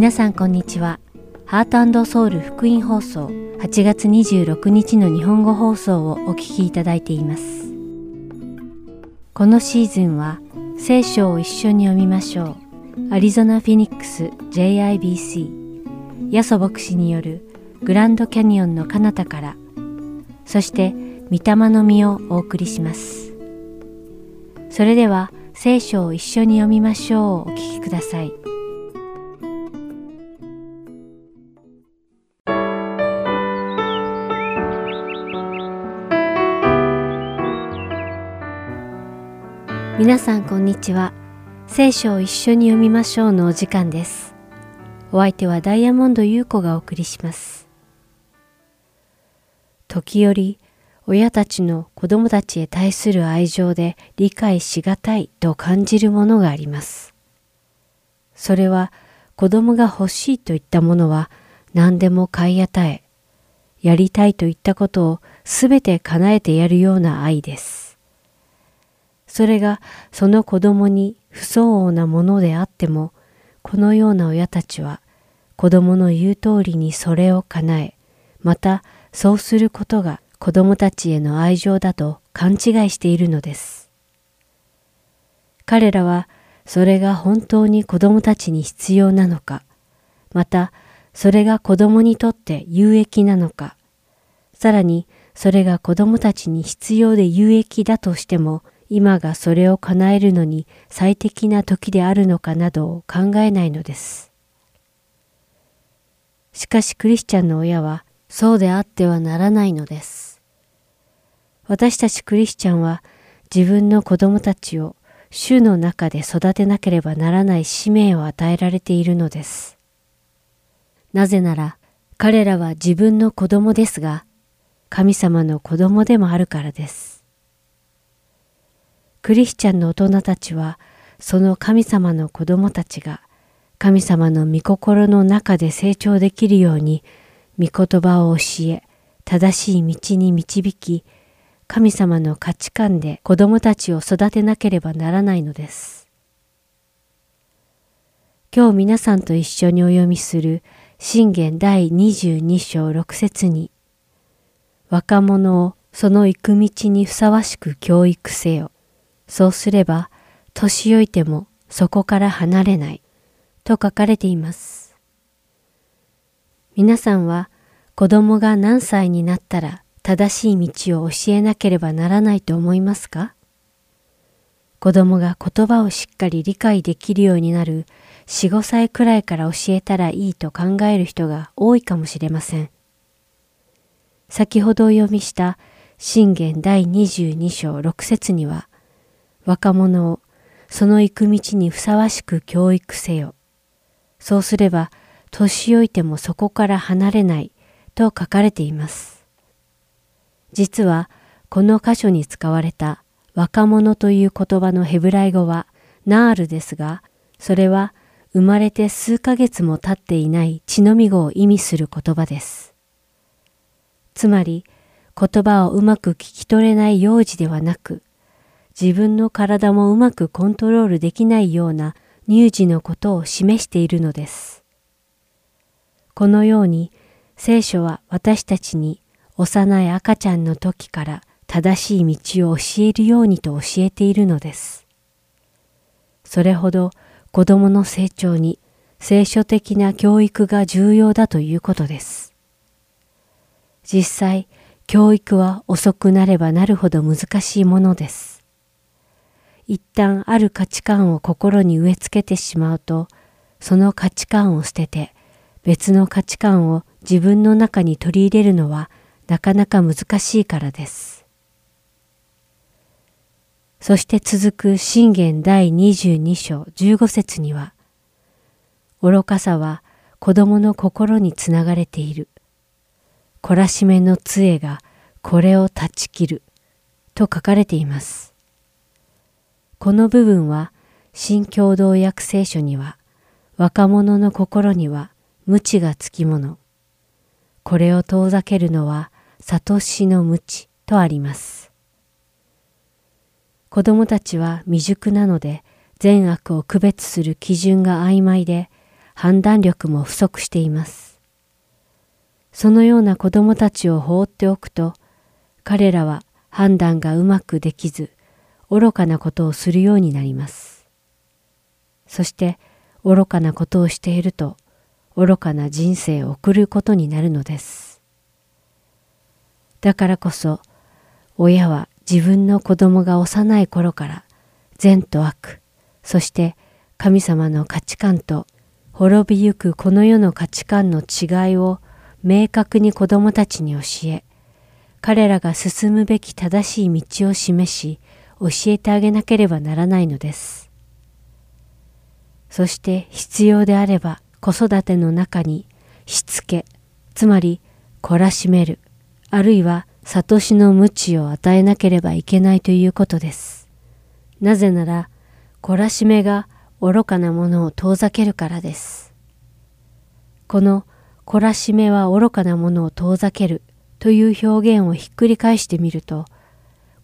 皆さんこんにちは。ハートソウル福音放送8月26日の日本語放送をお聞きいただいています。このシーズンは聖書を一緒に読みましょう。アリゾナ・フィニックス JIBC ヤソ牧師によるグランドキャニオンの彼方からそして御霊の実をお送りします。それでは聖書を一緒に読みましょうお聞きください。皆さんこんにちは。聖書を一緒に読みましょうのお時間です。お相手はダイヤモンド優子がお送りします。時折、親たちの子供たちへ対する愛情で理解しがたいと感じるものがあります。それは子供が欲しいといったものは何でも買い与え、やりたいといったことをすべて叶えてやるような愛です。それがその子供に不相応なものであっても、このような親たちは子供の言う通りにそれを叶え、またそうすることが子供たちへの愛情だと勘違いしているのです。彼らはそれが本当に子供たちに必要なのか、またそれが子供にとって有益なのか、さらにそれが子供たちに必要で有益だとしても今がそれを叶えるのに最適な時であるのかなどを考えないのです。しかしクリスチャンの親はそうであってはならないのです。私たちクリスチャンは自分の子供たちを主の中で育てなければならない使命を与えられているのです。なぜなら彼らは自分の子供ですが、神様の子供でもあるからです。クリスチャンの大人たちはその神様の子供たちが神様の御心の中で成長できるように御言葉を教え正しい道に導き神様の価値観で子供たちを育てなければならないのです。今日皆さんと一緒にお読みする信玄第22章6節に若者をその行く道にふさわしく教育せよ。そうすれば、年老いてもそこから離れない、と書かれています。皆さんは子供が何歳になったら正しい道を教えなければならないと思いますか？子供が言葉をしっかり理解できるようになる4、5歳くらいから教えたらいいと考える人が多いかもしれません。先ほどお読みした信玄第22章6節には、若者をその行く道にふさわしく教育せよ。そうすれば、年老いてもそこから離れないと書かれています。実は、この箇所に使われた若者という言葉のヘブライ語はナールですが、それは生まれて数ヶ月も経っていない血のみ子を意味する言葉です。つまり、言葉をうまく聞き取れない幼児ではなく、自分の体もうまくコントロールできないような乳児のことを示しているのです。このように聖書は私たちに幼い赤ちゃんの時から正しい道を教えるようにと教えているのです。それほど子供の成長に聖書的な教育が重要だということです。実際、教育は遅くなればなるほど難しいものです。一旦ある価値観を心に植え付けてしまうと、その価値観を捨てて別の価値観を自分の中に取り入れるのはなかなか難しいからです。そして続く信玄第22章15節には、愚かさは子供の心につながれている。懲らしめの杖がこれを断ち切る。と書かれています。この部分は新共同訳聖書には若者の心には無知がつきもの。これを遠ざけるのは悟しの無知とあります。子供たちは未熟なので善悪を区別する基準が曖昧で判断力も不足しています。そのような子供たちを放っておくと、彼らは判断がうまくできず、愚かなことをするようになります。そして愚かなことをしていると、愚かな人生を送ることになるのです。だからこそ、親は自分の子供が幼い頃から善と悪、そして神様の価値観と滅びゆくこの世の価値観の違いを明確に子供たちに教え、彼らが進むべき正しい道を示し、教えてあげなければならないのです。そして必要であれば子育ての中にしつけ、つまり懲らしめる、あるいは悟しの無知を与えなければいけないということです。なぜなら、懲らしめが愚かなものを遠ざけるからです。この懲らしめは愚かなものを遠ざけるという表現をひっくり返してみると、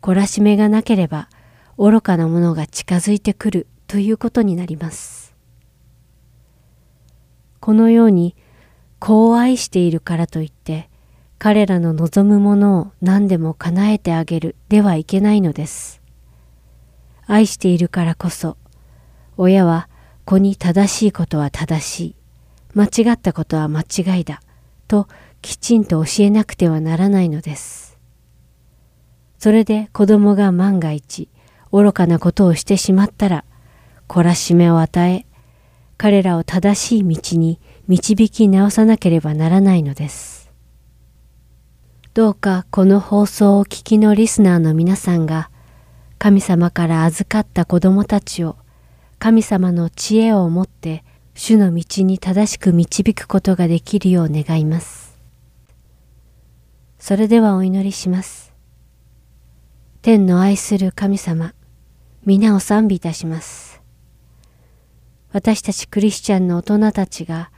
懲らしめがなければ愚かなものが近づいてくるということになります。このように、子を愛しているからといって、彼らの望むものを何でも叶えてあげるではいけないのです。愛しているからこそ、親は子に正しいことは正しい、間違ったことは間違いだ、ときちんと教えなくてはならないのです。それで子供が万が一愚かなことをしてしまったら、懲らしめを与え、彼らを正しい道に導き直さなければならないのです。どうかこの放送を聞きのリスナーの皆さんが、神様から預かった子供たちを神様の知恵を持って主の道に正しく導くことができるよう願います。それではお祈りします。天の愛する神様、皆を賛美いたします。私たちクリスチャンの大人たちが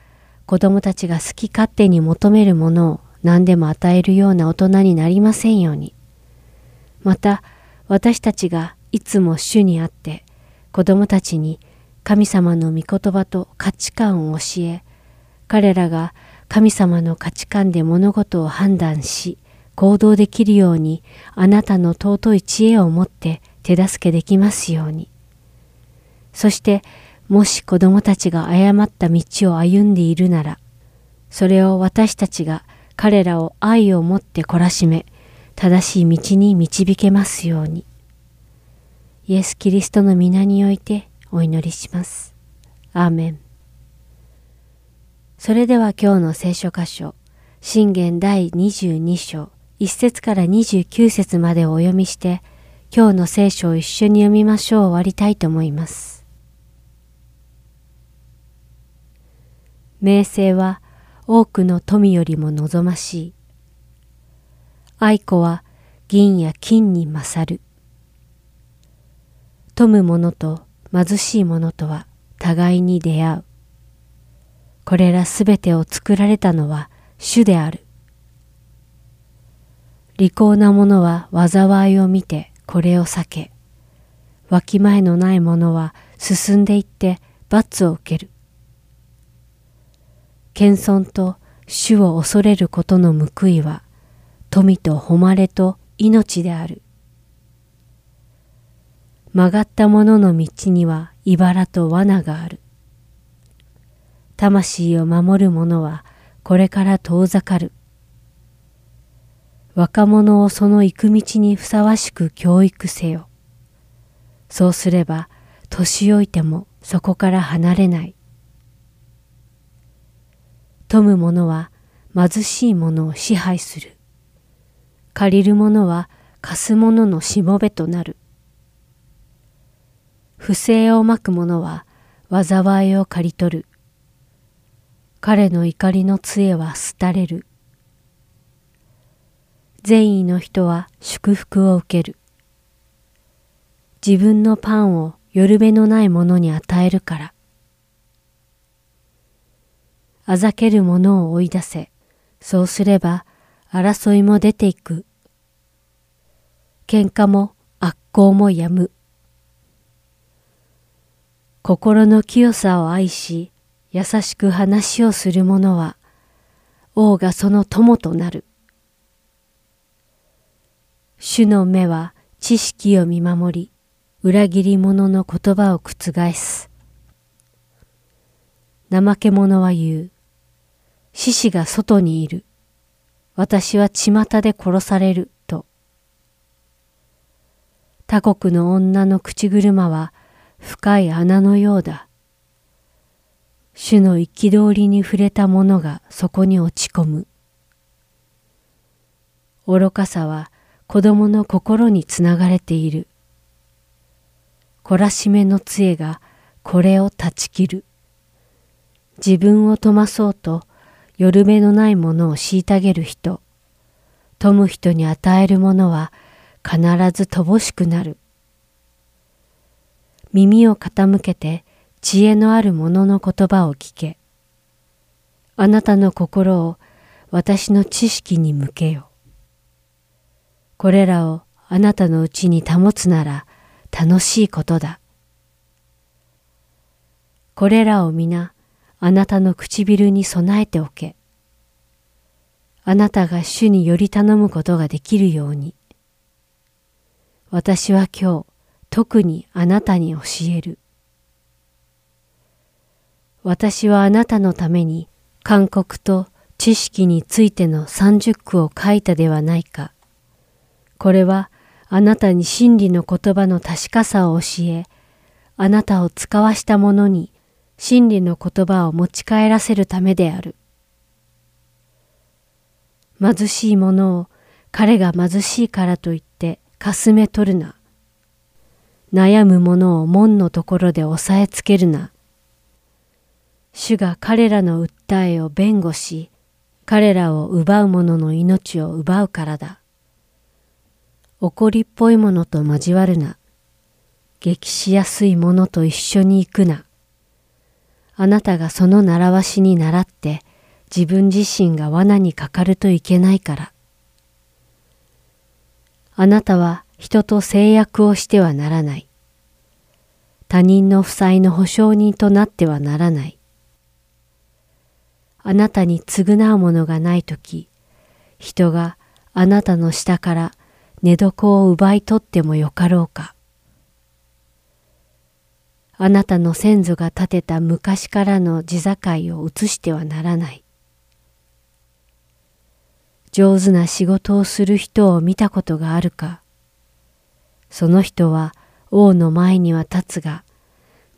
子供たちが好き勝手に求めるものを何でも与えるような大人になりませんように。また私たちがいつも主にあって子供たちに神様の御言葉と価値観を教え彼らが神様の価値観で物事を判断し、行動できるように、あなたの尊い知恵を持って手助けできますように。そして、もし子供たちが誤った道を歩んでいるなら、それを私たちが彼らを愛を持って懲らしめ、正しい道に導けますように。イエス・キリストの皆においてお祈りします。アーメン。それでは今日の聖書箇所、信玄第22章、1節から29節までをお読みして、今日の聖書を一緒に読みましょう終わりたいと思います。名声は多くの富よりも望ましい。愛子は銀や金に勝る。富む者と貧しい者とは互いに出会う。これらすべてを作られたのは主である。利口な者は災いを見てこれを避け、わきまえのない者は進んでいって罰を受ける。謙遜と主を恐れることの報いは富と誉れと命である。曲がった者の道には茨と罠がある。魂を守る者はこれから遠ざかる。若者をその行く道にふさわしく教育せよ。そうすれば年老いてもそこから離れない。富む者は貧しい者を支配する。借りる者は貸す者のしもべとなる。不正をまく者は災いを刈り取る。彼の怒りの杖は廃れる。善意の人は祝福を受ける。自分のパンを夜べのない者に与えるから。あざける者を追い出せ。そうすれば争いも出ていく。喧嘩も悪行もやむ。心の清さを愛し、優しく話をする者は王がその友となる。主の目は知識を見守り、裏切り者の言葉を覆す。怠け者は言う。獅子が外にいる。私は巷で殺されると。他国の女の口車は深い穴のようだ。主の憤りに触れた者がそこに落ち込む。愚かさは子供の心につながれている。懲らしめの杖がこれを断ち切る。自分を富まそうと夜目のないものを虐げる人、富む人に与えるものは必ず乏しくなる。耳を傾けて知恵のある者の言葉を聞け。あなたの心を私の知識に向けよ。これらをあなたのうちに保つなら楽しいことだ。これらを皆あなたの唇に備えておけ。あなたが主により頼むことができるように。私は今日特にあなたに教える。私はあなたのために勧告と知識についての三十句を書いたではないか。これはあなたに真理の言葉の確かさを教え、あなたを使わした者に真理の言葉を持ち帰らせるためである。貧しい者を彼が貧しいからといってかすめ取るな。悩む者を門のところで押さえつけるな。主が彼らの訴えを弁護し、彼らを奪う者の命を奪うからだ。怒りっぽい者と交わるな。激しやすい者と一緒に行くな。あなたがその習わしに倣って自分自身が罠にかかるといけないから。あなたは人と制約をしてはならない。他人の負債の保証人となってはならない。あなたに償うものがないとき、人があなたの下から寝床を奪い取ってもよかろうか。あなたの先祖が建てた昔からの地境を移してはならない。上手な仕事をする人を見たことがあるか。その人は王の前には立つが、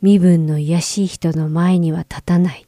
身分の卑しい人の前には立たない。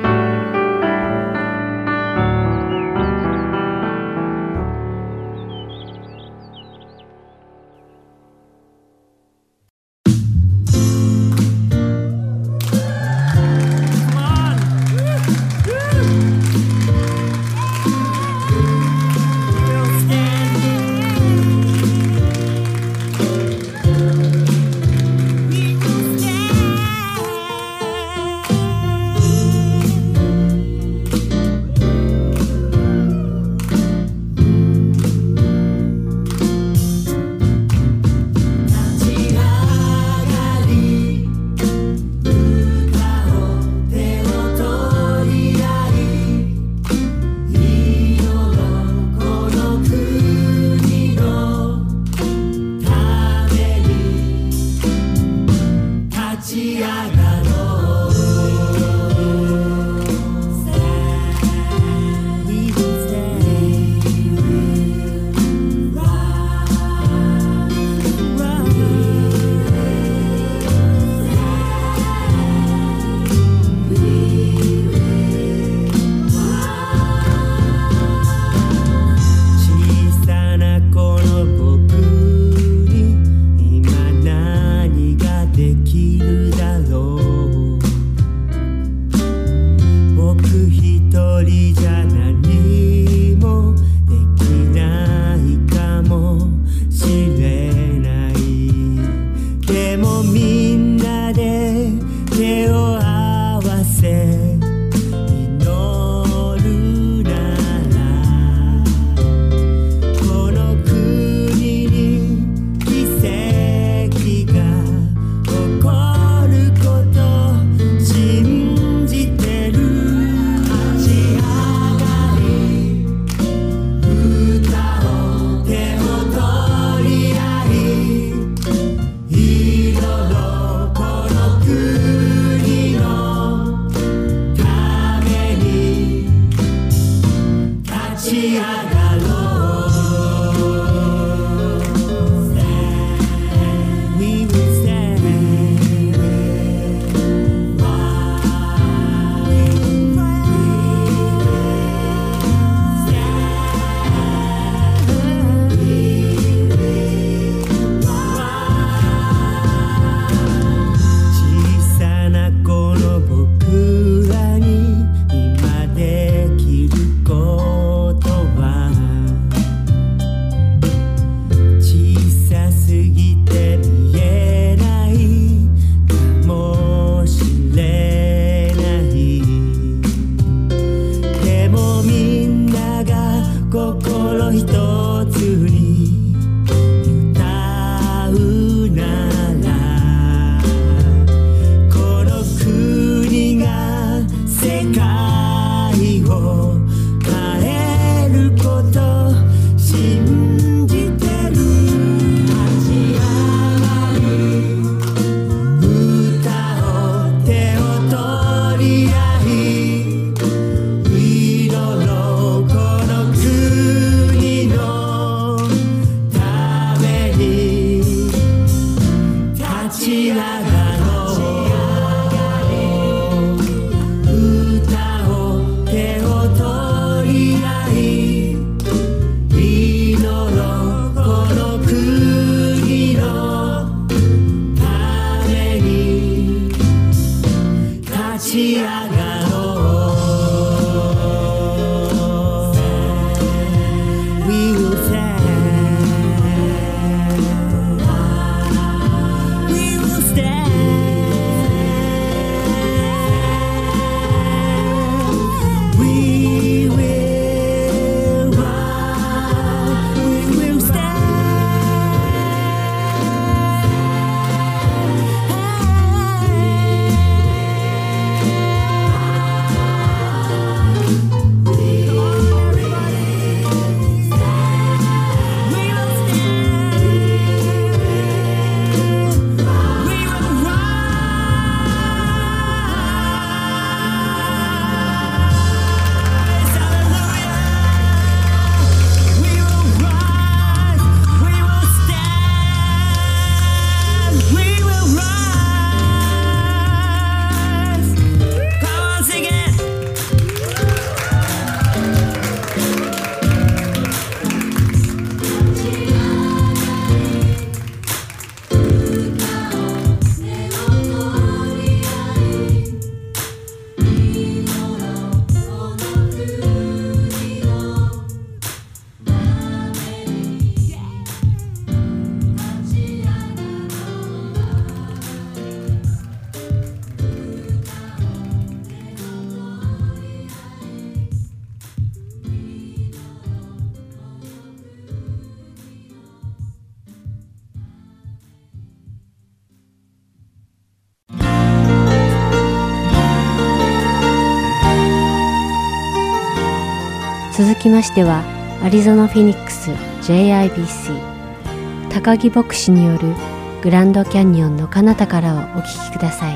ましてはアリゾナ・フィニックス JIBC 高木牧師によるグランドキャニオンの彼方からをお聞きください。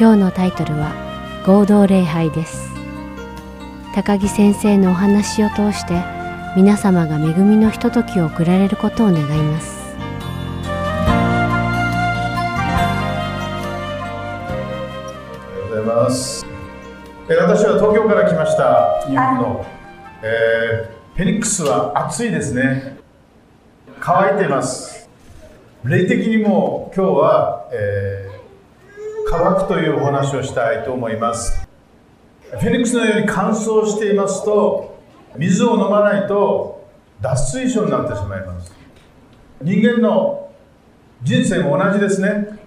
今日のタイトルは合同礼拝です。高木先生のお話を通して皆様が恵みのひとときを送られることを願います。おはようございます。え私は東京から来ました。日本の、えーフェニックスは暑いですね。乾いています。霊的にも今日は、えー乾くというお話をしたいと思います。フェニックスのように乾燥していますと、水を飲まないと脱水症になってしまいます。人間の人生も同じですね。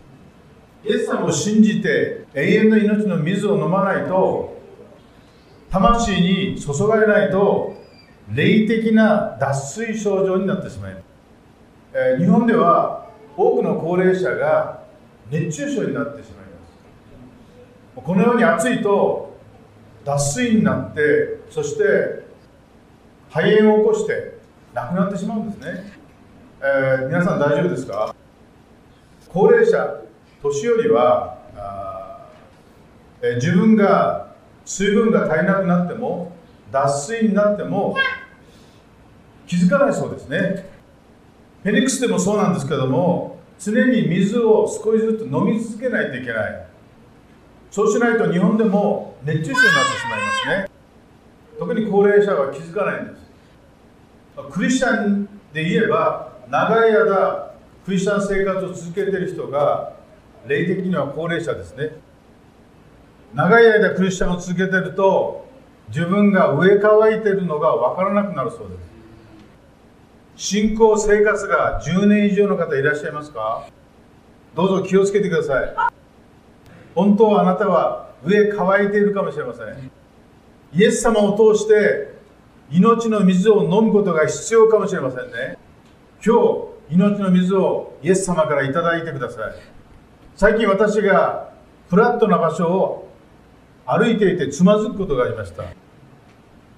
イエス様を信じて永遠の命の水を飲まないと魂に注がれないと霊的な脱水症状になってしまいます、えー日本では多くの高齢者が熱中症になってしまいます。このように暑いと脱水になってそして肺炎を起こして亡くなってしまうんですね、えー皆さん大丈夫ですか？高齢者年寄りはあえー自分が水分が足りなくなっても脱水になっても気づかないそうですね。フェニックスでもそうなんですけども常に水を少しずつ飲み続けないといけない。そうしないと日本でも熱中症になってしまいますね。特に高齢者は気づかないんです。クリスチャンで言えば長い間クリスチャン生活を続けている人が霊的には高齢者ですね。長い間クリスチャンを続けてると自分が上乾いてるのが分からなくなるそうです。信仰生活が10年以上の方いらっしゃいますか？どうぞ気をつけてください。本当はあなたは上乾いているかもしれません。イエス様を通して命の水を飲むことが必要かもしれませんね。今日命の水をイエス様からいいてください。最近私がフラットな場所を歩いていてつまずくことがありました。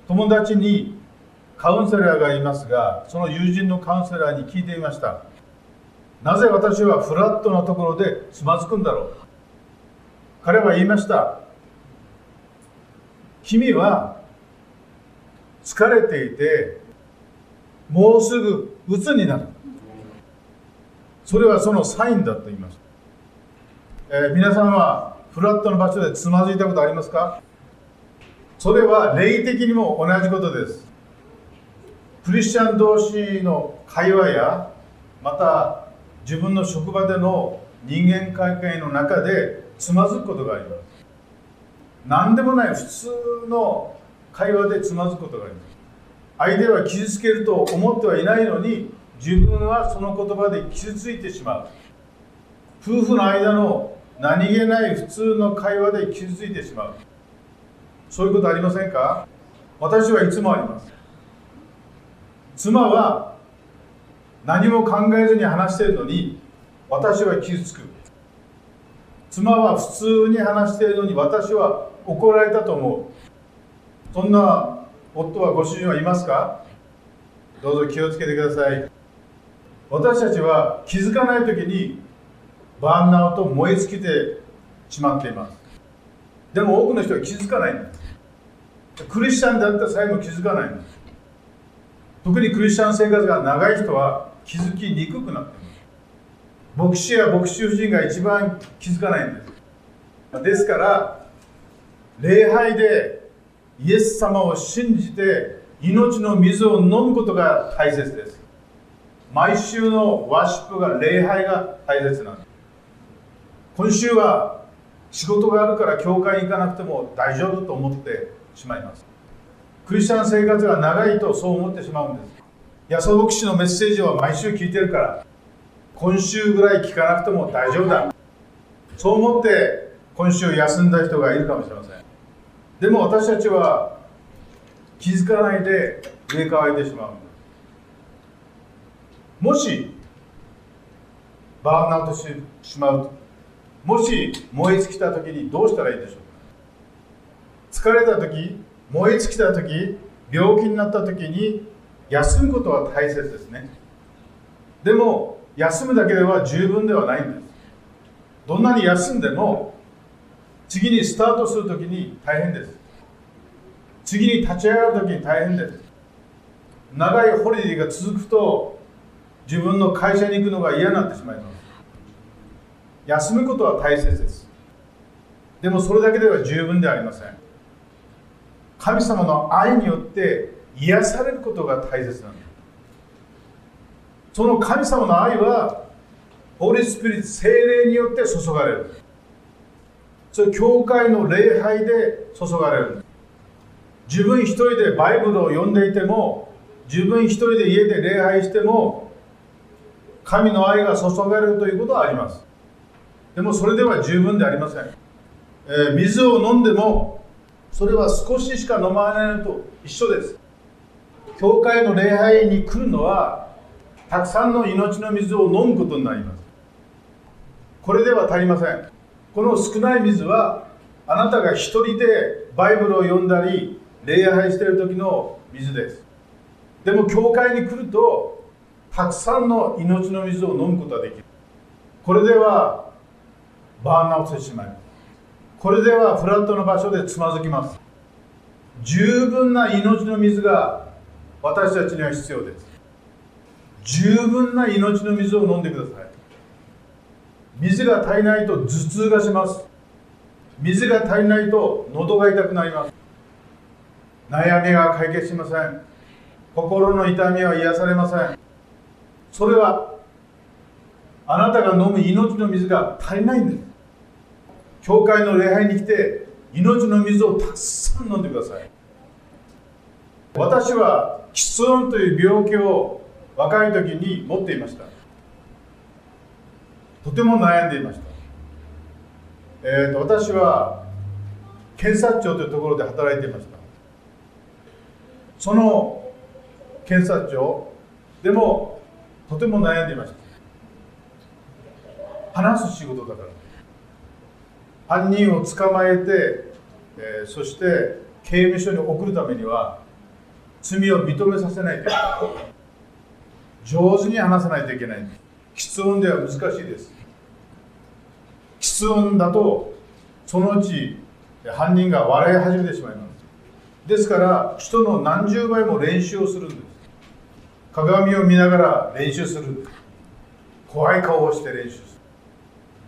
友達にカウンセラーがいますがその友人のカウンセラーに聞いてみました。なぜ私はフラットなところでつまずくんだろう。彼は言いました。君は疲れていてもうすぐ鬱になる。それはそのサインだと言います、えー皆さんはフラットの場所でつまずいたことありますか？それは霊的にも同じことです。クリスチャン同士の会話やまた自分の職場での人間関係の中でつまずくことがあります。何でもない普通の会話でつまずくことがあります。相手は傷つけると思ってはいないのに自分はその言葉で傷ついてしまう。夫婦の間の何気ない普通の会話で傷ついてしまう。そういうことありませんか？私はいつもあります。妻は何も考えずに話しているのに私は傷つく。妻は普通に話しているのに私は怒られたと思う。そんな夫はご主人はいますか？どうぞ気をつけてください。私たちは気づかない時にバーンアウト燃え尽きてしまっています。でも多くの人は気づかない。んですクリスチャンだった際も気づかない。んです特にクリスチャン生活が長い人は気づきにくくなっています。牧師や牧師夫人が一番気づかないんです。ですから礼拝でイエス様を信じて命の水を飲むことが大切です。毎週のワーシップが礼拝が大切なんです。今週は仕事があるから教会に行かなくても大丈夫と思ってしまいます。クリスチャン生活が長いとそう思ってしまうんです。安田牧師のメッセージは毎週聞いてるから今週ぐらい聞かなくても大丈夫だ。そう思って今週休んだ人がいるかもしれません。でも私たちは気づかないで植え替わってしまうんです。もしバーンアウトしてしまうと。もし燃え尽きた時にどうしたらいいでしょうか？疲れた時燃え尽きた時病気になった時に休むことは大切ですね。でも休むだけでは十分ではないんです。どんなに休んでも次にスタートするときに大変です。次に立ち上がるときに大変です。長いホリデーが続くと自分の会社に行くのが嫌になってしまいます。休むことは大切です。でもそれだけでは十分ではありません。神様の愛によって癒されることが大切なんですその神様の愛はホーリースピリッツ精霊によって注がれる。それ教会の礼拝で注がれる。自分一人でバイブルを読んでいても自分一人で家で礼拝しても神の愛が注がれるということはあります。でもそれでは十分でありません、えー水を飲んでもそれは少ししか飲まないのと一緒です。教会の礼拝に来るのはたくさんの命の水を飲むことになります。これでは足りません。この少ない水はあなたが一人でバイブルを読んだり礼拝している時の水です。でも教会に来るとたくさんの命の水を飲むことができる。これではバーンアウトしてしまいますこれではフラットの場所でつまずきます。十分な命の水が私たちには必要です。十分な命の水を飲んでください。水が足りないと頭痛がします。水が足りないと喉が痛くなります。悩みが解決しません。心の痛みは癒されません。それはあなたが飲む命の水が足りないんです。教会の礼拝に来て命の水をたくさん飲んでください。私は喫音という病気を若い時に持っていました。とても悩んでいました、えーと私は検察庁というところで働いていました。その検察庁でもとても悩んでいました。話す仕事だから。犯人を捕まえて、えーそして刑務所に送るためには罪を認めさせないといけない。上手に話さないといけない。喫音では難しいです。喫音だとそのうち犯人が笑い始めてしまいます。ですから人の何十倍も練習をするんです。鏡を見ながら練習する。怖い顔をして練習する。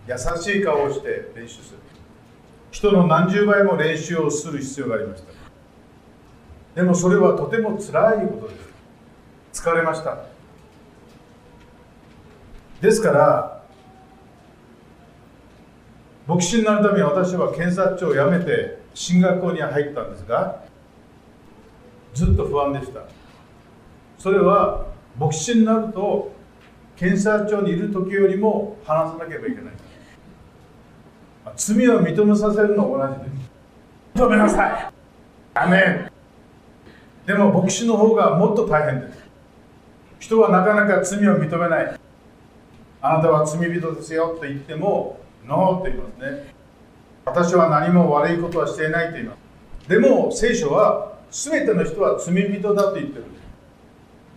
優しい顔をして練習する。人の何十倍も練習をする必要がありました。でもそれはとても辛いことです。疲れました。ですから牧師になるために私は検察庁を辞めて進学校に入ったんですがずっと不安でした。それは牧師になると検察庁にいる時よりも話さなければいけない。罪を認めさせるのは同じです。認めなさい。アメン。でも牧師の方がもっと大変です。人はなかなか罪を認めない。あなたは罪人ですよと言ってもノーと言いますね。私は何も悪いことはしていないと言います。でも聖書は全ての人は罪人だと言ってる。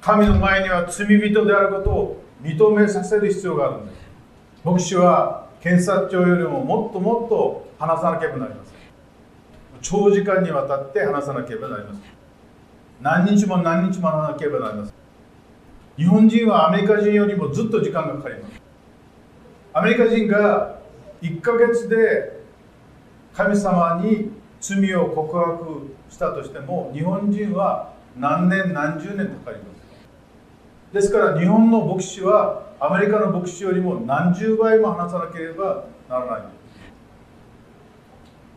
神の前には罪人であることを認めさせる必要があるんです。牧師は検察庁よりももっともっと話さなければなりません長時間にわたって話さなければなりません何日も何日も話さなければなりません日本人はアメリカ人よりもずっと時間がかかります。アメリカ人が1ヶ月で神様に罪を告白したとしても日本人は何年何十年かかります。ですから日本の牧師はアメリカの牧師よりも何十倍も話さなければなら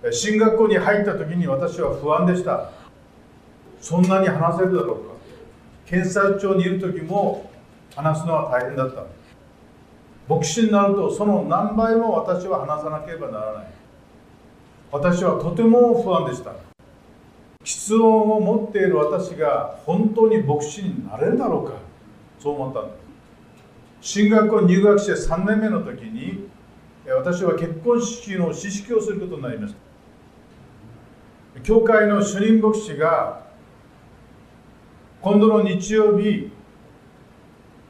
ない。進学校に入った時に私は不安でした。そんなに話せるだろうか。検察庁にいる時も話すのは大変だった。牧師になるとその何倍も私は話さなければならない。私はとても不安でした。質問を持っている私が本当に牧師になれるだろうか。そう思ったんです。進学校入学して3年目の時に私は結婚式の知識をすることになりました。教会の主任牧師が今度の日曜日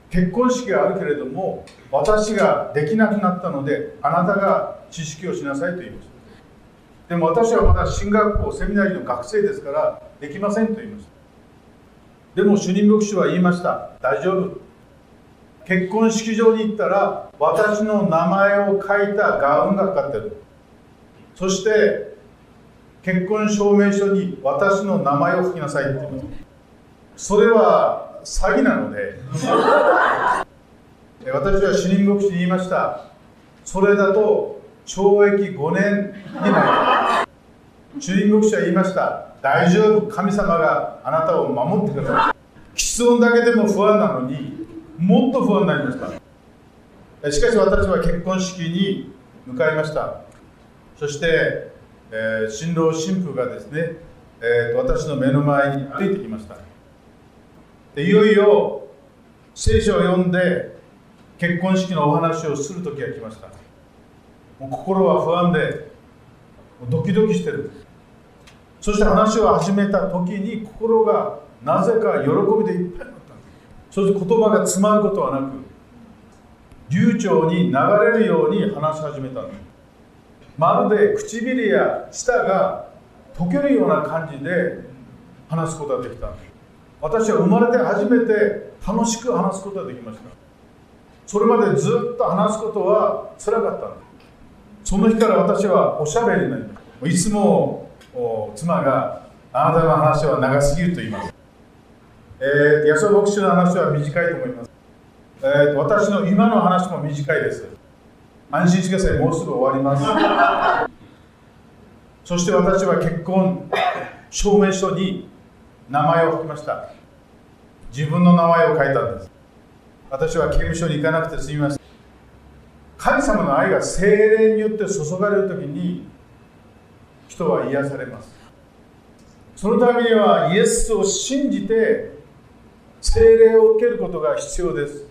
結婚式があるけれども私ができなくなったのであなたが知識をしなさいと言いました。でも私はまだ進学校セミナリーの学生ですからできませんと言いました。でも主任牧師は言いました。大丈夫。結婚式場に行ったら私の名前を書いたガウンがかかってるそして結婚証明書に私の名前を書きなさいって言いますそれは詐欺なので。私は主任牧師に言いました。それだと懲役5年になる。主任牧師は言いました。大丈夫神様があなたを守ってください。質問だけでも不安なのにもっと不安になりました。しかし私は結婚式に向かいました。そして、えー、新郎新婦がですね、えー、私の目の前に歩いてきました。でいよいよ聖書を読んで結婚式のお話をする時が来ました。もう心は不安でドキドキしてる。そして話を始めた時に心がなぜか喜びでいっぱいになっそして言葉が詰まることはなく流暢に流れるように話し始めたんですまるで唇や舌が溶けるような感じで話すことができた。私は生まれて初めて楽しく話すことができました。それまでずっと話すことはつらかったその日から私はおしゃべりになりいつも妻があなたの話は長すぎると言います。えー、安牧師の話は短いと思います。えー、私の今の話も短いです。安心してください、もうすぐ終わります。そして私は結婚証明書に名前を書きました。自分の名前を書いたんです。私は刑務所に行かなくてすみません。神様の愛が精霊によって注がれるときに人は癒されますそのためにはイエスを信じて聖霊を受けることが必要です。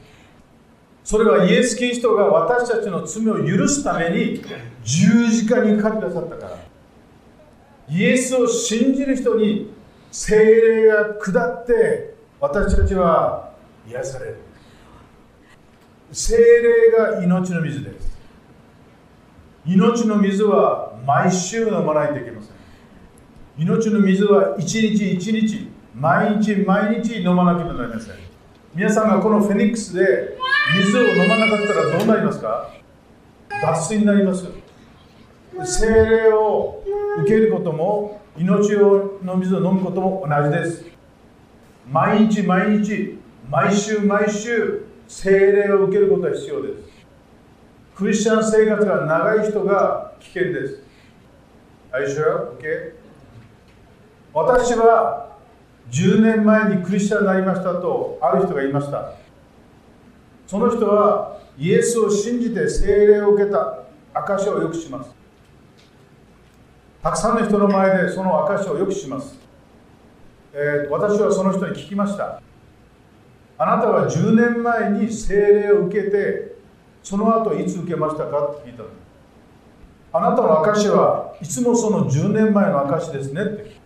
それはイエス・キリストが私たちの罪を許すために十字架にかかってくださったから。イエスを信じる人に聖霊が下って私たちは癒される。聖霊が命の水です。命の水は毎週飲まないといけません。命の水は一日一日毎日毎日飲まなければなりません。皆さんがこのフェニックスで水を飲まなかったらどうなりますか？脱水になります。精霊を受けることも命をの水を飲むことも同じです。毎日毎日毎週毎週精霊を受けることが必要です。クリスチャン生活が長い人が危険です。Are you sure? Okay? 私は10年前にクリスチャンになりましたとある人が言いました。その人はイエスを信じて聖霊を受けた証をよくします。たくさんの人の前でその証をよくします、えー私はその人に聞きました。あなたは10年前に聖霊を受けてその後いつ受けましたか？って聞いたの。あなたの証はいつもその10年前の証ですねって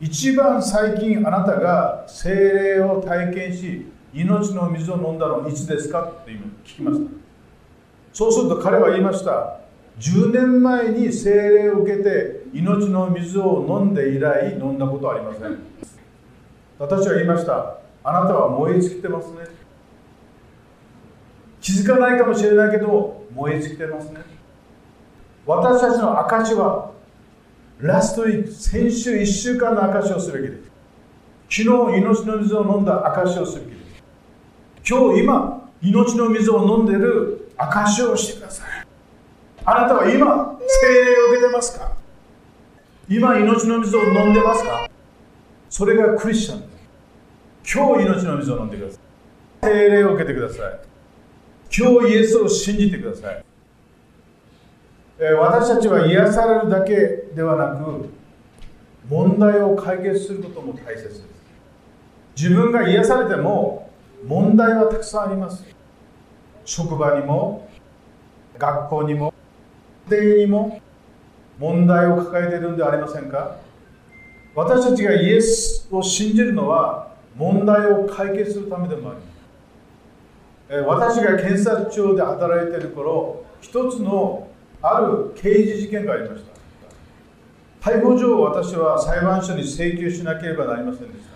一番最近あなたが聖霊を体験し命の水を飲んだのはいつですかって今聞きました。そうすると彼は言いました。10年前に聖霊を受けて命の水を飲んで以来飲んだことはありません。私は言いました。あなたは燃え尽きてますね。気づかないかもしれないけど燃え尽きてますね。私たちの証はラストウィーク先週1週間の証をするべきです昨日命の水を飲んだ証をするべきです今日今命の水を飲んでいる証をしてください。あなたは今精霊を受けてますか？今命の水を飲んでますか？それがクリスチャン。です今日命の水を飲んでください。精霊を受けてください。今日イエスを信じてください。え私たちは癒されるだけではなく問題を解決することも大切です。自分が癒されても問題はたくさんあります。職場にも学校にも家庭にも問題を抱えているんではありませんか？私たちがイエスを信じるのは問題を解決するためでもあります。私が検察庁で働いている頃一つのある刑事事件がありました。逮捕状を私は裁判所に請求しなければなりませんでした。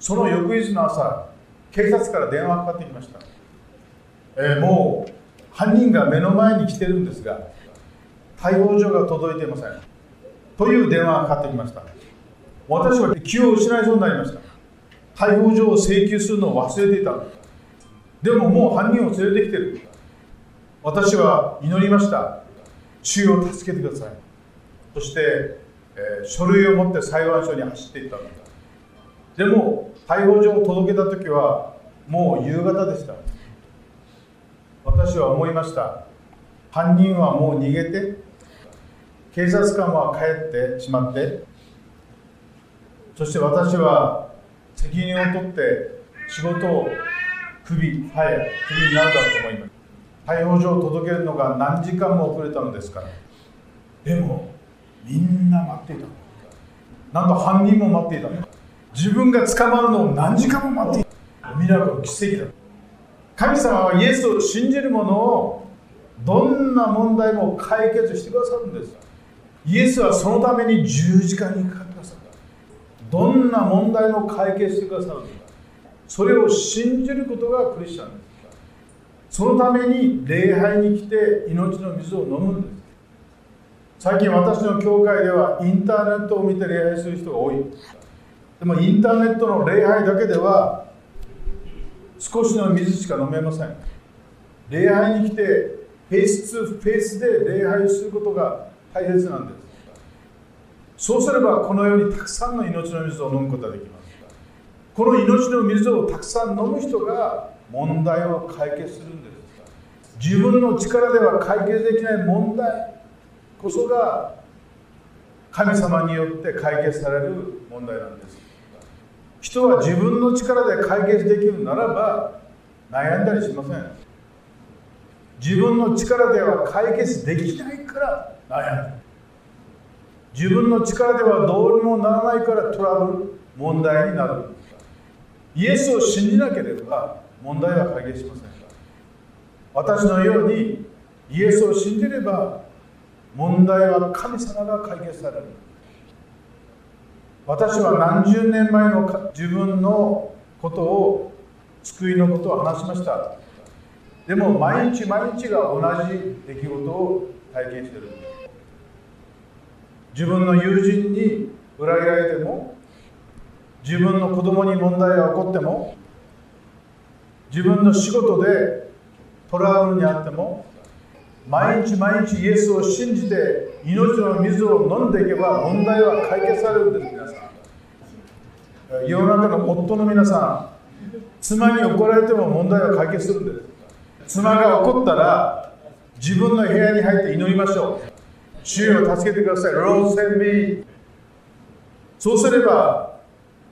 その翌日の朝警察から電話がかかってきました、えーもう犯人が目の前に来てるんですが逮捕状が届いていません。という電話がかかってきました。私は気を失いそうになりました。逮捕状を請求するのを忘れていた。でももう犯人を連れてきてる。私は祈りました。主を助けてください。そして、えー書類を持って裁判所に走っていったんですでも逮捕状を届けた時はもう夕方でした。私は思いました。犯人はもう逃げて警察官は帰ってしまってそして私は責任を取って仕事をクビ、はい、クビになるだと思います。逮捕状を届けるのが何時間も遅れたのですから。でも、みんな待っていた。なんと犯人も待っていた。自分が捕まるのを何時間も待っていた。ミラクル、奇跡だ。神様はイエスを信じる者をどんな問題も解決してくださるんです。イエスはそのために十字架にかかってくださった。どんな問題も解決してくださるんです。それを信じることがクリスチャンです。そのために礼拝に来て命の水を飲むんです。最近私の教会ではインターネットを見て礼拝する人が多い。でもインターネットの礼拝だけでは少しの水しか飲めません。礼拝に来てフェイス2フェイスで礼拝することが大切なんです。そうすればこのようにたくさんの命の水を飲むことができます。この命の水をたくさん飲む人が問題を解決するんです。自分の力では解決できない問題こそが神様によって解決される問題なんです。人は自分の力で解決できるならば悩んだりしません。自分の力では解決できないから悩む。自分の力ではどうにもならないからトラブル、問題になる。イエスを信じなければ問題は解決しません。私のようにイエスを信じれば問題は神様が解決される。私は何十年前の自分のことを救いのことを話しました。でも毎日毎日が同じ出来事を体験してる自分の友人に裏切られても自分の子供に問題が起こっても自分の仕事でトラブルにあっても毎日毎日イエスを信じて命の水を飲んでいけば問題は解決されるんです。皆さん世の中の夫の皆さん妻に怒られても問題は解決するんです。妻が怒ったら自分の部屋に入って祈りましょう。主よ助けてください。ローセンビーそうすれば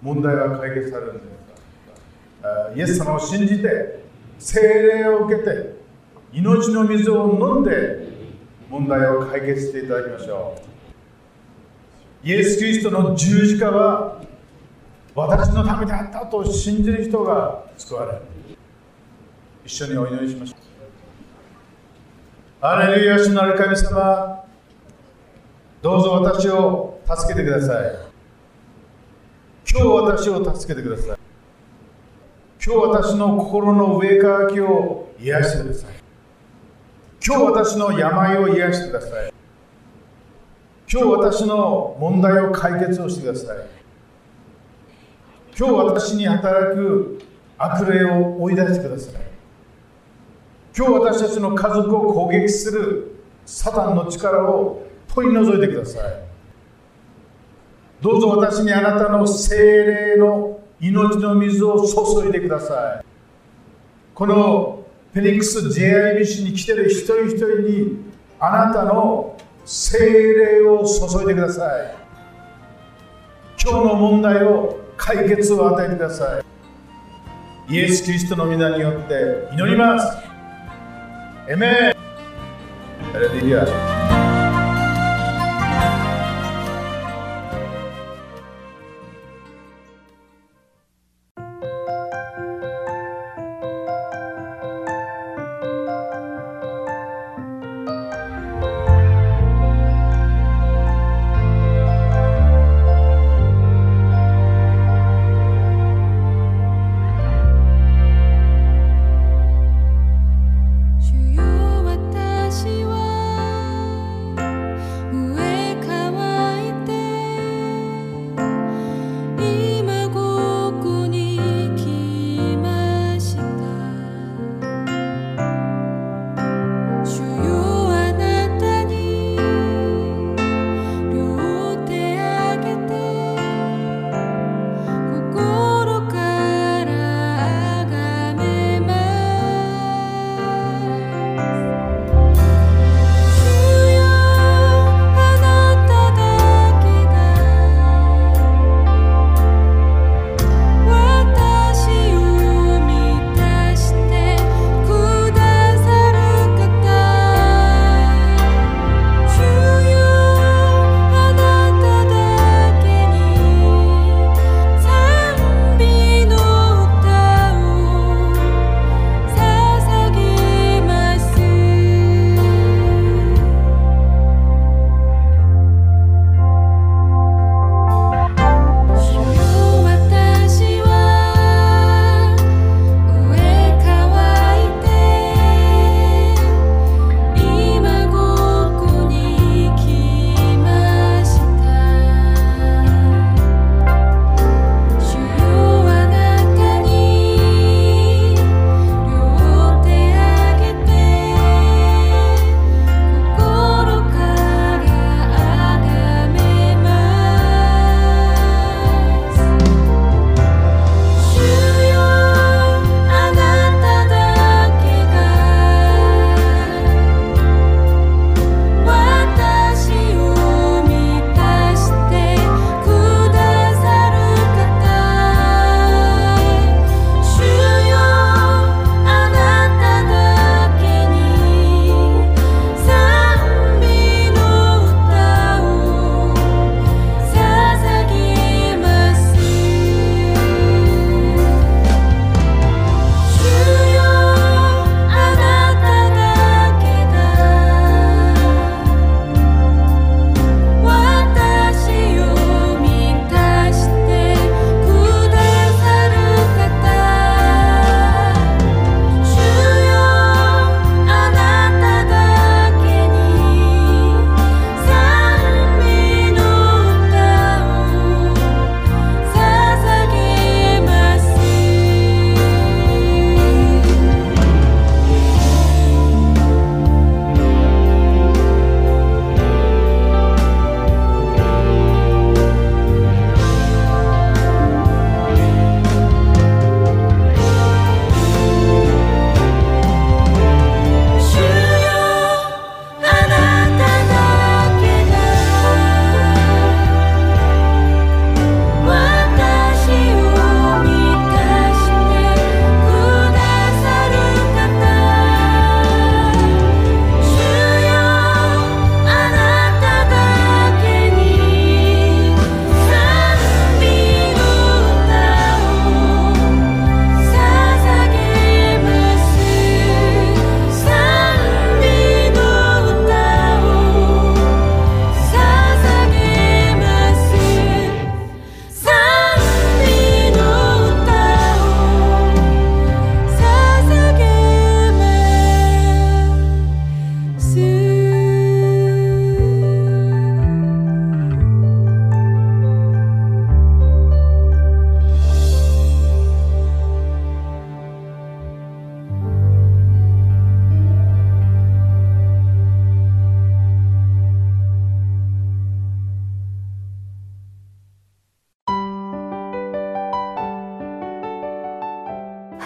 問題は解決されるんです。イエス様を信じて精霊を受けて命の水を飲んで問題を解決していただきましょう。イエス・キリストの十字架は私のためであったと信じる人が救われる。一緒にお祈りしましょう。アレルヤ主なる神様どうぞ私を助けてください。今日私を助けてください。今日私の心の上乾きを癒してください。今日私の病を癒してください。今日私の問題を解決をしてください。今日私に働く悪霊を追い出してください。今日私たちの家族を攻撃するサタンの力を取り除いてください。どうぞ私にあなたの精霊の命の水を注いでください。このフェニックス JIBC に来てる一人一人にあなたの精霊を注いでください。今日の問題を解決を与えてください。イエス・キリストの皆によって祈ります。エメン。ハレルヤ。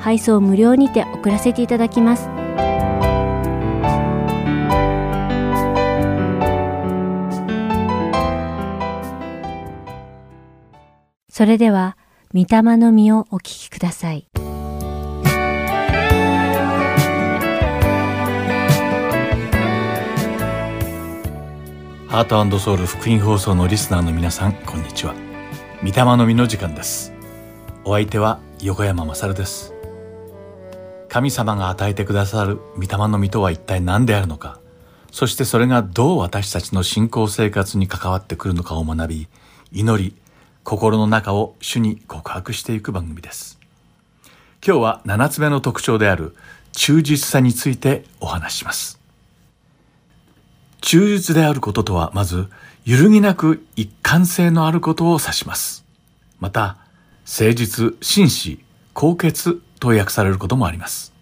配送無料にて送らせていただきますそれでは御霊の実をお聞きくださいハートソウル福音放送のリスナーの皆さん、こんにちは。御霊の実の時間です。お相手は横山まさるです。神様が与えてくださる御霊の実とは一体何であるのか、そしてそれがどう私たちの信仰生活に関わってくるのかを学び、祈り、心の中を主に告白していく番組です。今日は7つ目の特徴である忠実さについてお話します。忠実であることとは、まず、揺るぎなく一貫性のあることを指します。また、誠実、真摯、高潔と訳されることもあります。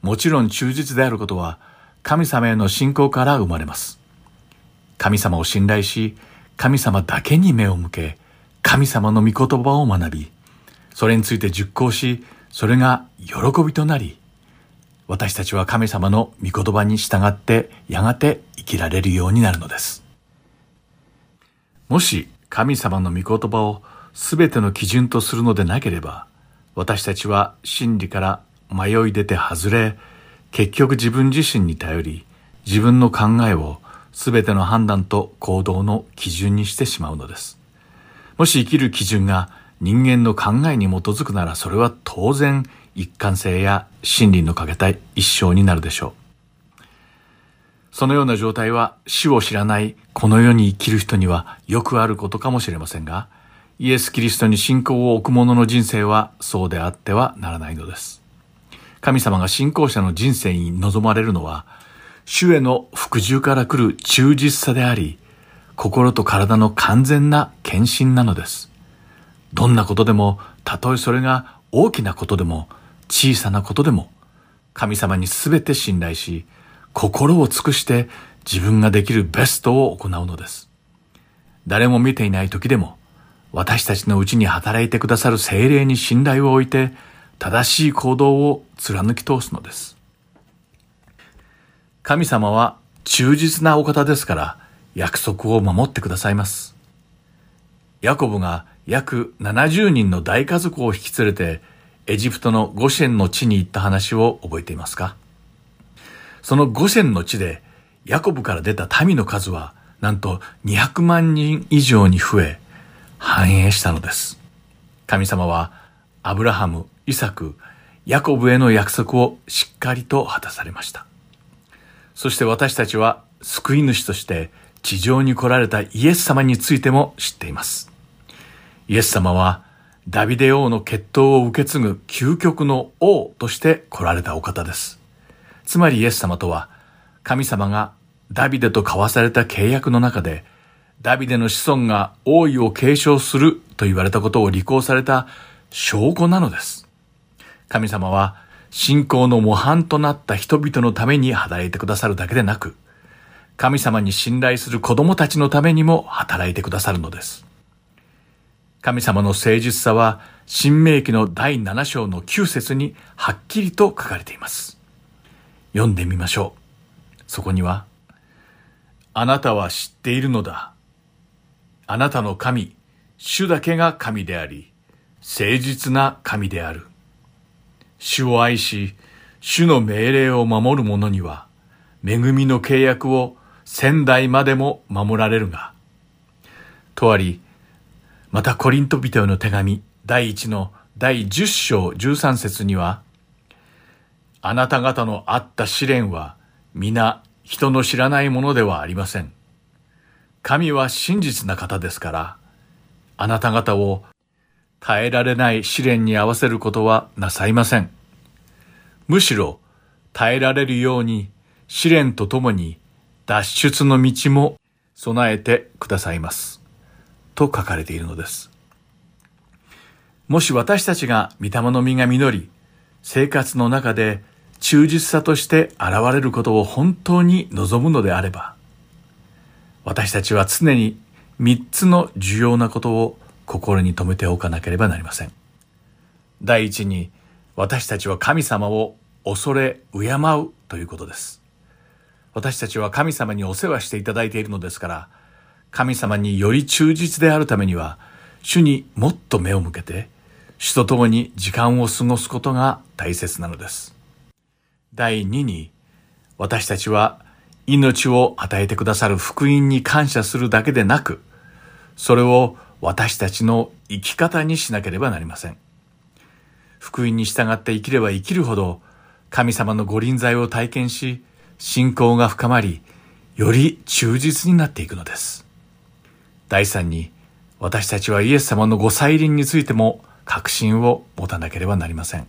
もちろん忠実であることは、神様への信仰から生まれます。神様を信頼し、神様だけに目を向け、神様の御言葉を学び、それについて熟考し、それが喜びとなり、私たちは神様の御言葉に従ってやがて生きられるようになるのです。もし神様の御言葉を全ての基準とするのでなければ、私たちは真理から迷い出て外れ、結局自分自身に頼り、自分の考えを全ての判断と行動の基準にしてしまうのです。もし生きる基準が人間の考えに基づくならそれは当然一貫性や真理の欠けたい一生になるでしょう。そのような状態は死を知らないこの世に生きる人にはよくあることかもしれませんが、イエス・キリストに信仰を置く者の人生はそうであってはならないのです。神様が信仰者の人生に望まれるのは、主への服従から来る忠実さであり、心と体の完全な献身なのです。どんなことでも、たとえそれが大きなことでも、小さなことでも、神様にすべて信頼し、心を尽くして自分ができるベストを行うのです。誰も見ていない時でも、私たちのうちに働いてくださる精霊に信頼を置いて、正しい行動を貫き通すのです。神様は忠実なお方ですから、約束を守ってくださいます。ヤコブが約70人の大家族を引き連れて、エジプトのゴシェンの地に行った話を覚えていますか？そのゴシェンの地で、ヤコブから出た民の数は、なんと200万人以上に増え、繁栄したのです。神様は、アブラハム、イサク、ヤコブへの約束をしっかりと果たされました。そして私たちは、救い主として、地上に来られたイエス様についても知っています。イエス様は、ダビデ王の血統を受け継ぐ究極の王として来られたお方です。つまりイエス様とは、神様がダビデと交わされた契約の中で、ダビデの子孫が王位を継承すると言われたことを履行された証拠なのです。神様は信仰の模範となった人々のために働いてくださるだけでなく、神様に信頼する子供たちのためにも働いてくださるのです。神様の誠実さは、新明記の第7章の9節にはっきりと書かれています。読んでみましょう。そこには、あなたは知っているのだ。あなたの神、主だけが神であり、誠実な神である。主を愛し、主の命令を守る者には、恵みの契約を仙台までも守られるが、とあり、またコリント人への手紙第1の第10章13節には、あなた方のあった試練は皆人の知らないものではありません。神は真実な方ですから、あなた方を耐えられない試練に合わせることはなさいません。むしろ耐えられるように試練とともに脱出の道も備えてくださいます。と書かれているのです。もし私たちが御霊の実が実り、生活の中で忠実さとして現れることを本当に望むのであれば、私たちは常に三つの重要なことを心に留めておかなければなりません。第一に、私たちは神様を恐れ、敬うということです。私たちは神様にお世話していただいているのですから、神様により忠実であるためには、主にもっと目を向けて、主と共に時間を過ごすことが大切なのです。第2に、私たちは命を与えてくださる福音に感謝するだけでなく、それを私たちの生き方にしなければなりません。福音に従って生きれば生きるほど、神様のご臨在を体験し、信仰が深まり、より忠実になっていくのです。第三に、私たちはイエス様のご再臨についても確信を持たなければなりません。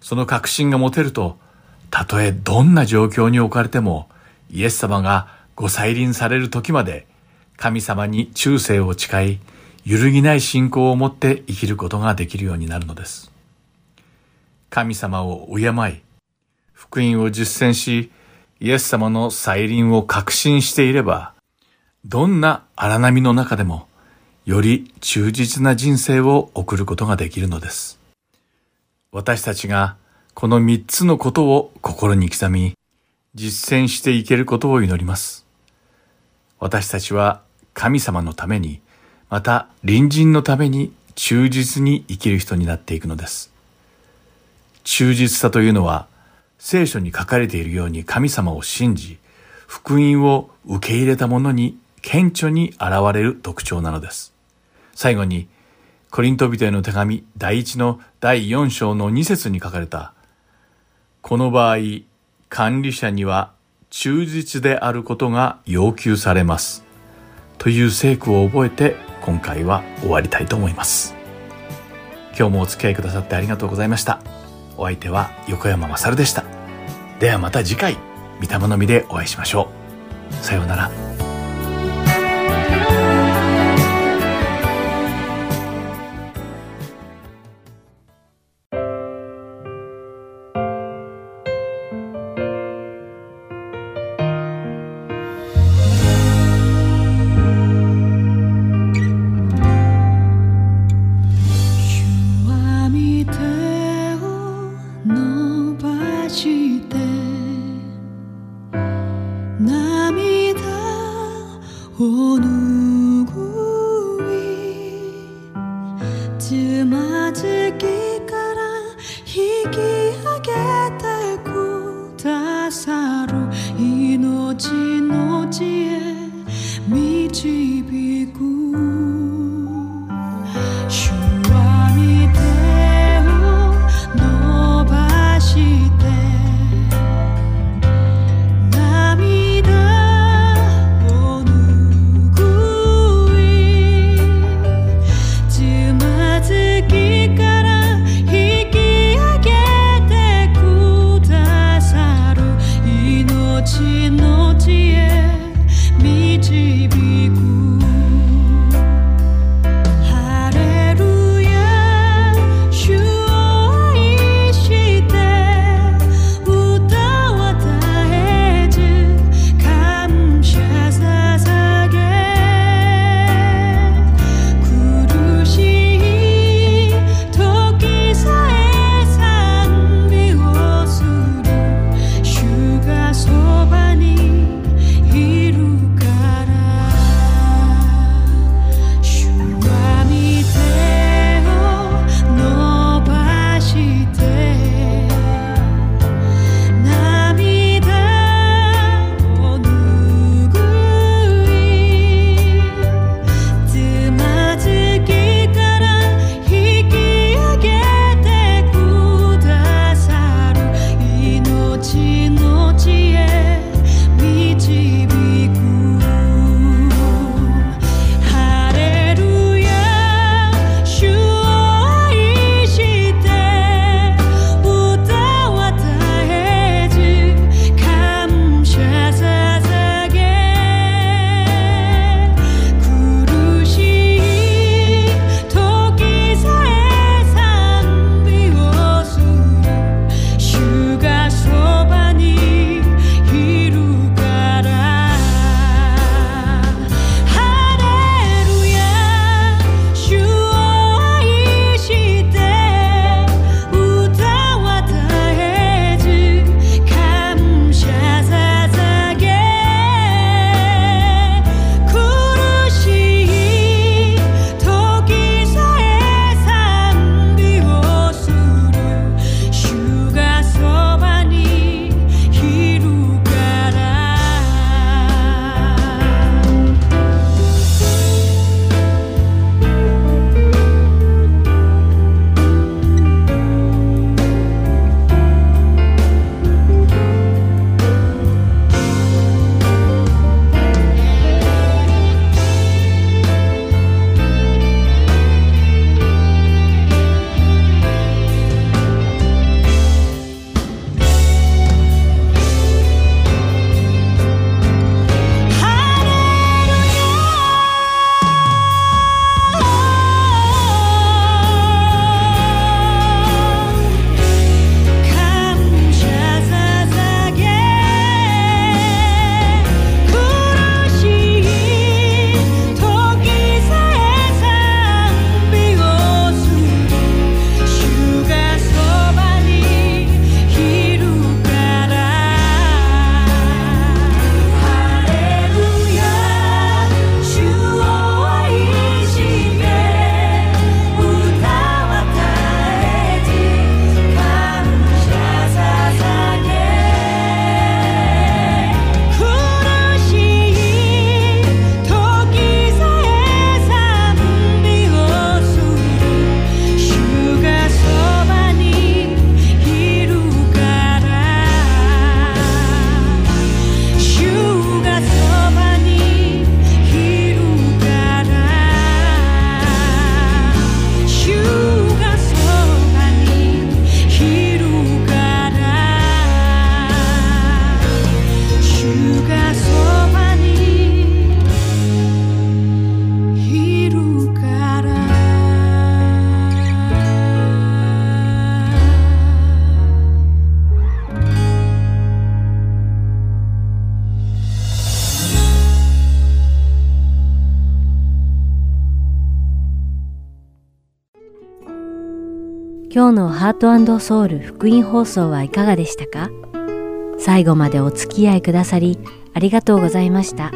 その確信が持てると、たとえどんな状況に置かれても、イエス様がご再臨される時まで、神様に忠誠を誓い、揺るぎない信仰を持って生きることができるようになるのです。神様を敬い、福音を実践し、イエス様の再臨を確信していれば、どんな荒波の中でも、より忠実な人生を送ることができるのです。私たちがこの三つのことを心に刻み、実践していけることを祈ります。私たちは神様のために、また隣人のために忠実に生きる人になっていくのです。忠実さというのは、聖書に書かれているように神様を信じ、福音を受け入れた者に顕著に現れる特徴なのです。最後に、コリント人への手紙第一の第四章の二節に書かれた、この場合、管理者には忠実であることが要求されます。という聖句を覚えて今回は終わりたいと思います。今日もお付き合いくださってありがとうございました。お相手は横山まさるでした。ではまた次回、御霊の実でお会いしましょう。さようなら。ートソウル福音放送はいかがでしたか？最後までお付き合いくださりありがとうございました。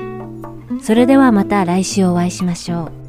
それではまた来週お会いしましょう。